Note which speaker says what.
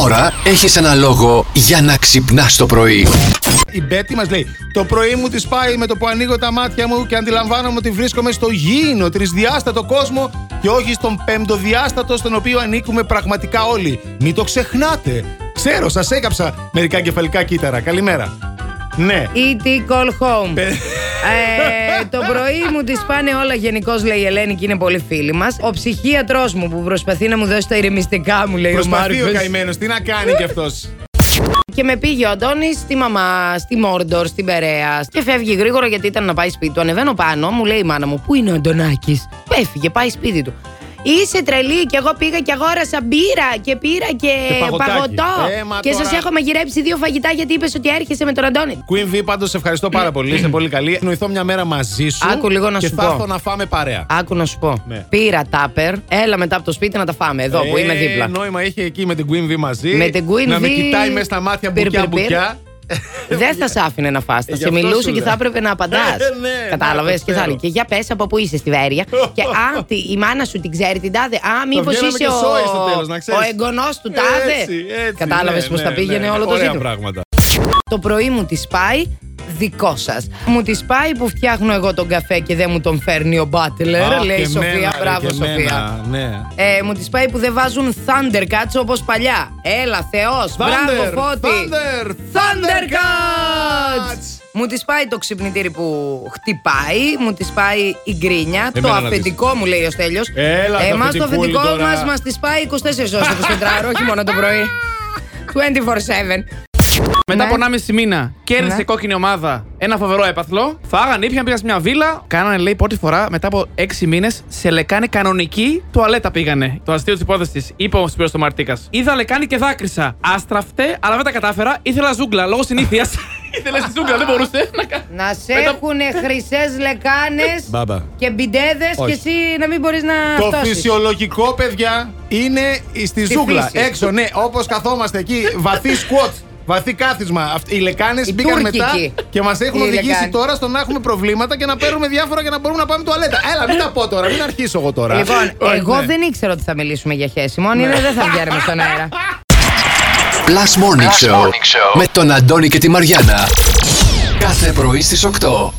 Speaker 1: Τώρα έχεις ένα λόγο για να ξυπνάς το πρωί.
Speaker 2: Η Μπέτη μας λέει: Το πρωί μου της πάει με το που ανοίγω τα μάτια μου και αντιλαμβάνομαι ότι βρίσκομαι στο γήινο τρισδιάστατο κόσμο και όχι στον πέμπτοδιάστατο στον οποίο ανήκουμε πραγματικά όλοι. Μην το ξεχνάτε. Ξέρω, σας έκαψα μερικά κεφαλικά κύτταρα. Καλημέρα. Ναι.
Speaker 3: E.T. Call Home.
Speaker 2: Πε-
Speaker 3: ε, το πρωί μου τη πάνε όλα γενικώς, λέει η Ελένη, και είναι πολύ φίλη μας. Ο ψυχίατρός μου που προσπαθεί να μου δώσει τα ηρεμιστικά μου, λέει ο
Speaker 2: Προσπαθεί ο
Speaker 3: Μάρκος.
Speaker 2: καημένος, τι να κάνει κι αυτός;
Speaker 3: Και με πήγε ο Αντώνης στη μαμά, στη Μόρντορ, στην Περαία. Και φεύγει γρήγορα γιατί ήταν να πάει σπίτι του. Ανεβαίνω πάνω, μου λέει η μάνα μου, Πού είναι ο Αντωνάκης; Έφυγε, πάει σπίτι του. Είσαι τρελή και εγώ πήγα και αγόρασα μπύρα και πήρα και,
Speaker 2: Και παγωτάκι.
Speaker 3: παγωτό.
Speaker 2: Ε, μα
Speaker 3: και
Speaker 2: τώρα-
Speaker 3: σα έχω μαγειρέψει δύο φαγητά γιατί είπες ότι έρχεσαι με τον Αντώνη.
Speaker 2: Queen V, πάντως σε ευχαριστώ πάρα πολύ. Είσαι πολύ καλή. Νοηθώ μια μέρα μαζί σου.
Speaker 3: Άκου λίγο να
Speaker 2: και
Speaker 3: σου
Speaker 2: θα
Speaker 3: πω.
Speaker 2: έρθω να φάμε παρέα.
Speaker 3: Άκου να σου πω.
Speaker 2: Ναι.
Speaker 3: Πήρα τάπερ, έλα μετά από το σπίτι να τα φάμε εδώ που είμαι
Speaker 2: Ε,
Speaker 3: δίπλα.
Speaker 2: Νόημα είχε εκεί με την Queen V μαζί.
Speaker 3: Με την Queen
Speaker 2: να με
Speaker 3: V,
Speaker 2: κοιτάει μέσα στα μάτια
Speaker 3: πυρ,
Speaker 2: μπουκιά
Speaker 3: πυρ, πυρ.
Speaker 2: μπουκιά.
Speaker 3: Δεν θα σε άφηνε να φας, θα
Speaker 2: Ε, γι'
Speaker 3: σε
Speaker 2: αυτό
Speaker 3: μιλούσε
Speaker 2: σου
Speaker 3: και
Speaker 2: λέω.
Speaker 3: θα έπρεπε να απαντάς.
Speaker 2: Ε, ναι,
Speaker 3: Κατάλαβες
Speaker 2: να,
Speaker 3: και θα
Speaker 2: ξέρω.
Speaker 3: λέει. Και για πες από πού είσαι στη Βέρεια. και αν τη- η μάνα σου την ξέρει την τάδε. Α, μήπως
Speaker 2: βγαίναμε
Speaker 3: είσαι
Speaker 2: και
Speaker 3: ο,
Speaker 2: σόι στο τέλος, να ξέρεις.
Speaker 3: ο εγγονός του τάδε.
Speaker 2: Έτσι, έτσι,
Speaker 3: Κατάλαβες
Speaker 2: ναι,
Speaker 3: πώς
Speaker 2: ναι,
Speaker 3: θα πήγαινε
Speaker 2: ναι,
Speaker 3: όλο το
Speaker 2: ωραία
Speaker 3: ζήτημα.
Speaker 2: πράγματα.
Speaker 3: Το πρωί μου τη πάει δικό σας. Μου τη πάει που φτιάχνω εγώ τον καφέ και δεν μου τον φέρνει ο μπάτλερ.
Speaker 2: Αχ,
Speaker 3: λέει η
Speaker 2: και
Speaker 3: Σοφία.
Speaker 2: εμένα, ρε,
Speaker 3: Μπράβο,
Speaker 2: και
Speaker 3: Σοφία.
Speaker 2: εμένα, Ναι.
Speaker 3: Ε, μου τις πάει που δεν βάζουν Thundercats όπως παλιά. Έλα, Θεός, μπράβο
Speaker 2: Thunder,
Speaker 3: Φώτη.
Speaker 2: Thunder,
Speaker 3: Thundercats! Μου τις πάει το ξυπνητήρι που χτυπάει, μου τις πάει η γκρίνια, το
Speaker 2: Εμένα να
Speaker 3: αφεντικό μου λέει ο Στέλιος.
Speaker 2: Έλα, το
Speaker 3: Εμάς το
Speaker 2: αφεντικούλι
Speaker 3: αφεντικό
Speaker 2: τώρα.
Speaker 3: μας μας τις πάει 24 ώρες το 24ωρο, όχι μόνο το πρωί. 24-7.
Speaker 4: Μετά
Speaker 3: Ναι.
Speaker 4: από 1,5 μήνα κέρδισε
Speaker 3: Ναι.
Speaker 4: η κόκκινη ομάδα ένα φοβερό έπαθλο. Φάγανε, ήπιαν, πήγαν σε μια βίλα. Κάνανε, λέει, πρώτη φορά μετά από 6 μήνες σε λεκάνη κανονική τουαλέτα πήγανε. Το αστείο της υπόθεσης. Είπε ο Σπύρος το Μαρτίκα. Είδα λεκάνη και δάκρυσα. Άστραφτε, αλλά δεν τα κατάφερα. Ήθελα ζούγκλα λόγω συνήθειας. Ήθελε τη ζούγκλα, δεν μπορούσε να κάνει.
Speaker 3: Να σε
Speaker 4: Μετά-
Speaker 3: έχουν χρυσές λεκάνες
Speaker 2: Μπάμπα.
Speaker 3: και μπιντέδες
Speaker 2: Όχι.
Speaker 3: και εσύ να μην μπορείς να
Speaker 2: Το
Speaker 3: φτώσεις.
Speaker 2: φυσιολογικό, παιδιά, είναι στη ζούγκλα.
Speaker 3: φύση.
Speaker 2: Έξω, ναι, όπως καθόμαστε εκεί, βαθύ σκουότ. Βαθύ κάθισμα. Αυτ- Οι λεκάνες
Speaker 3: Οι
Speaker 2: μπήκαν
Speaker 3: Τούρκικοι.
Speaker 2: μετά και μας έχουν
Speaker 3: Οι
Speaker 2: οδηγήσει
Speaker 3: λεκάνες.
Speaker 2: τώρα στο να έχουμε προβλήματα και να παίρνουμε διάφορα για να μπορούμε να πάμε τουαλέτα. Έλα, μην τα πω τώρα, μην αρχίσω εγώ τώρα.
Speaker 3: Λοιπόν,
Speaker 2: Όχι,
Speaker 3: εγώ
Speaker 2: ναι.
Speaker 3: δεν ήξερα ότι θα μιλήσουμε για χέσιμο. Αν είναι, δεν θα βγαίνουμε στον αέρα.
Speaker 1: Plus Morning, Show, με τον Αντώνη και τη Μαριάνα. Κάθε πρωί στις 8.